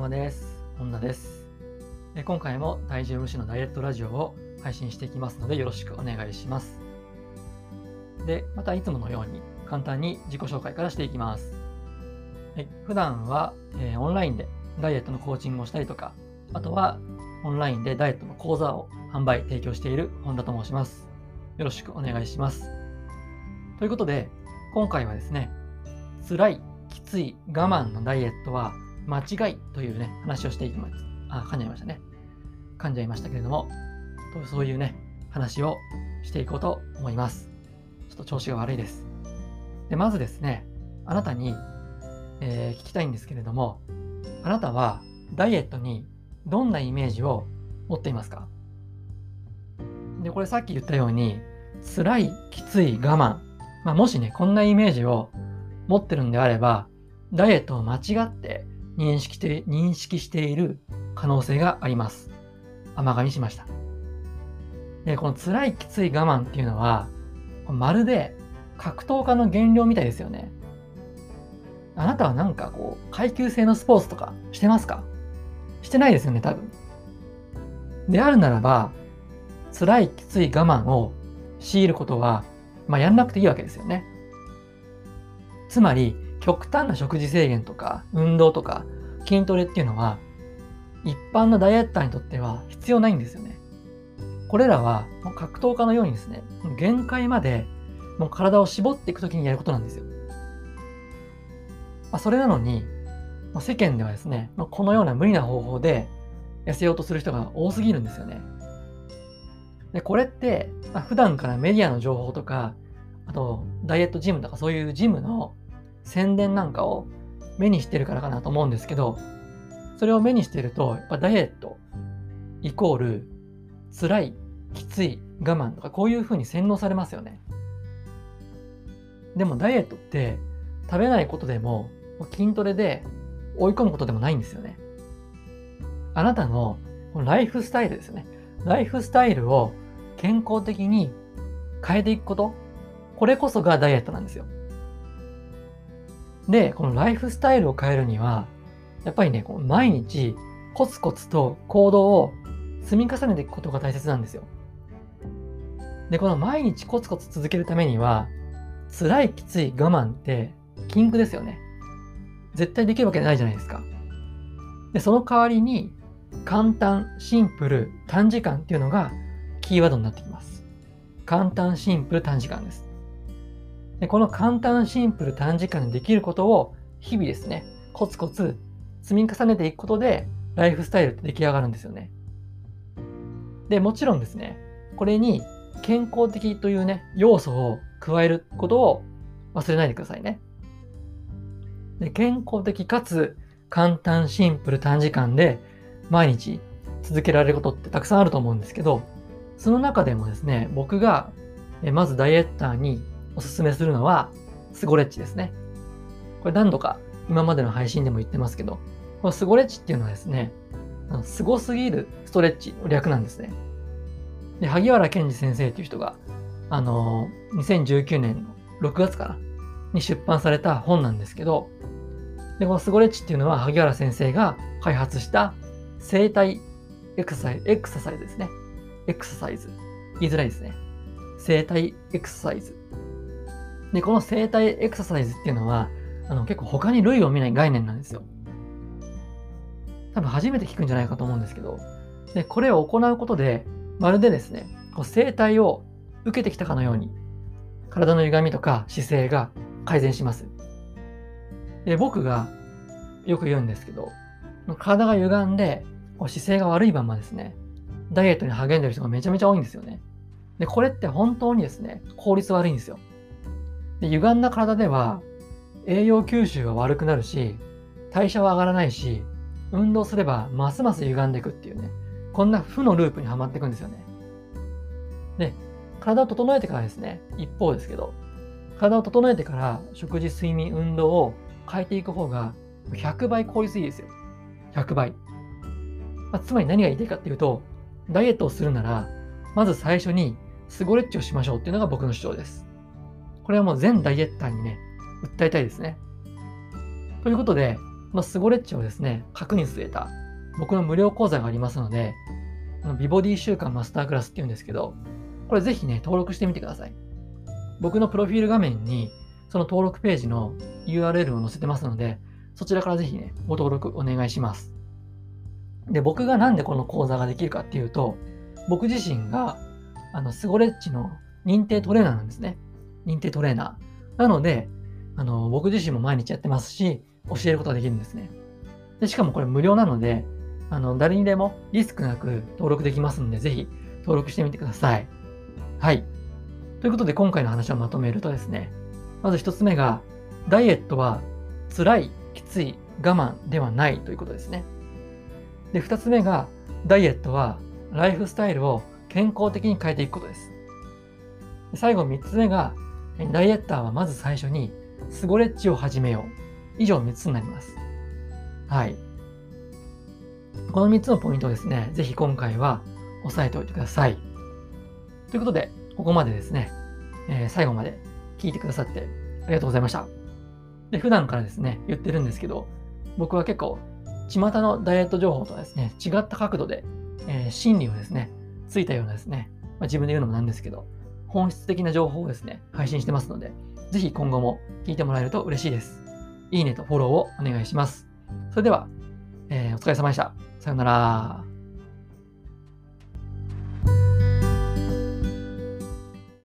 様です。女です。え今回も体重無視のダイエットラジオを配信していきますのでよろしくお願いします。で、またいつものように簡単に自己紹介からしていきます。はい、普段は、えーオンラインでダイエットのコーチングをしたりとか、あとはオンラインでダイエットの講座を販売、提供している本田と申します。よろしくお願いします。ということで、今回はですね、辛い、きつい、我慢のダイエットは間違いというね、話をしていきます。あ、噛んじゃいましたね。噛んじゃいましたけれども、そういうね、話をしていこうと思います。ちょっと調子が悪いです。で、まずですね、あなたに、えー聞きたいんですけれども、あなたはダイエットにどんなイメージを持っていますか？で、これさっき言ったように、辛い、きつい、我慢。まあ、もしね、こんなイメージを持ってるんであれば、ダイエットを間違って認識して認識している可能性があります。甘噛みしました。で、この辛い、きつい我慢っていうのは、まるで格闘家の減量みたいですよね。あなたはなんかこう、階級制のスポーツとかしてますか？してないですよね、多分。であるならば、辛い、きつい我慢を強いることは、まあ、やんなくていいわけですよね。つまり、極端な食事制限とか、運動とか、筋トレっていうのは、一般のダイエッターにとっては必要ないんですよね。これらは、もう格闘家のようにですね、限界まで、もう体を絞っていくときにやることなんですよ。まあ、それなのに、まあ世間ではですね、まあこのような無理な方法で痩せようとする人が多すぎるんですよね。で、これって、まあ、普段からメディアの情報とか、あと、ダイエットジムとかそういうジムの宣伝なんかを目にしてるからかなと思うんですけど、それを目にしてると、やっぱダイエットイコール辛い、きつい、我慢とかこういう風に洗脳されますよね。でもダイエットって食べないことでも筋トレで追い込むことでもないんですよね。あなたのライフスタイルですよね。ライフスタイルを健康的に変えていくこと、これこそがダイエットなんですよ。で、このライフスタイルを変えるには、やっぱりね、こう毎日コツコツと行動を積み重ねていくことが大切なんですよ。で、この毎日コツコツ続けるためには、辛い、きつい、我慢って禁句ですよね。絶対できるわけないじゃないですか。で、その代わりに、簡単、シンプル、短時間っていうのがキーワードになってきます。簡単、シンプル、短時間です。で、この簡単、シンプル、短時間でできることを日々ですね、コツコツ積み重ねていくことで、ライフスタイルって出来上がるんですよね。で、もちろんですね、これに健康的というね、要素を加えることを忘れないでくださいね。で健康的かつ簡単、シンプル、短時間で毎日続けられることってたくさんあると思うんですけど、その中でもですね、僕がまずダイエッターにおすすめするのはスゴレッチですね。これ何度か今までの配信でも言ってますけど、このスゴレッチっていうのはですね、すごすぎるストレッチの略なんですね。で、萩原健二先生っていう人が、あの2019年の6月かなに出版された本なんですけど、で、このスゴレッチっていうのは萩原先生が開発した生体エクササイズ、エクササイズですね。エクササイズ。言いづらいですね。生体エクササイズ。で、この生体エクササイズっていうのは、あの結構他に類を見ない概念なんですよ。多分初めて聞くんじゃないかと思うんですけど、で、これを行うことで、まるでですね、こう生体を受けてきたかのように、体の歪みとか姿勢が改善します。で、僕がよく言うんですけど、体が歪んで、こう姿勢が悪いままですね、ダイエットに励んでる人がめちゃめちゃ多いんですよね。で、これって本当にですね、効率悪いんですよ。で、歪んだ体では、栄養吸収が悪くなるし、代謝は上がらないし、運動すればますます歪んでいくっていうね、こんな負のループにはまっていくんですよね。で、体を整えてからですね、一方ですけど、体を整えてから食事、睡眠、運動を変えていく方が100倍効率いいですよ。100倍。まあ、つまり何が言いたいかっていうと、ダイエットをするなら、まず最初にスゴレッチをしましょうっていうのが僕の主張です。これはもう全ダイエッターにね、訴えたいですね。ということで、このスゴレッチをですね、核に据えた僕の無料講座がありますので、この美ボディ週間マスタークラスっていうんですけど、これぜひね、登録してみてください。僕のプロフィール画面に、その登録ページの URL を載せてますので、そちらからぜひね、ご登録お願いします。で、僕がなんでこの講座ができるかっていうと、僕自身が、あの、スゴレッチの認定トレーナーなんですね。認定トレーナー。なので、あの、僕自身も毎日やってますし、教えることができるんですね。で、しかもこれ無料なので、あの、誰にでもリスクなく登録できますので、ぜひ登録してみてください。はい。ということで、今回の話をまとめるとですね、まず一つ目が、ダイエットは辛い、きつい、我慢ではないということですね。で、二つ目が、ダイエットはライフスタイルを健康的に変えていくことです。最後三つ目が、ダイエッターはまず最初にスゴレッチを始めよう。以上3つになります。はい。この3つのポイントをですね、ぜひ今回は押さえておいてください。ということで、ここまでですね、えー、最後まで聞いてくださってありがとうございました。で、普段からですね、言ってるんですけど、僕は結構、巷のダイエット情報とはですね、違った角度で、えー、真理をですね、ついたようなですね、まあ、自分で言うのもなんですけど、本質的な情報をですね、配信してますので、ぜひ今後も聞いてもらえると嬉しいです。いいねとフォローをお願いします。それでは、えー、お疲れ様でした。さようなら。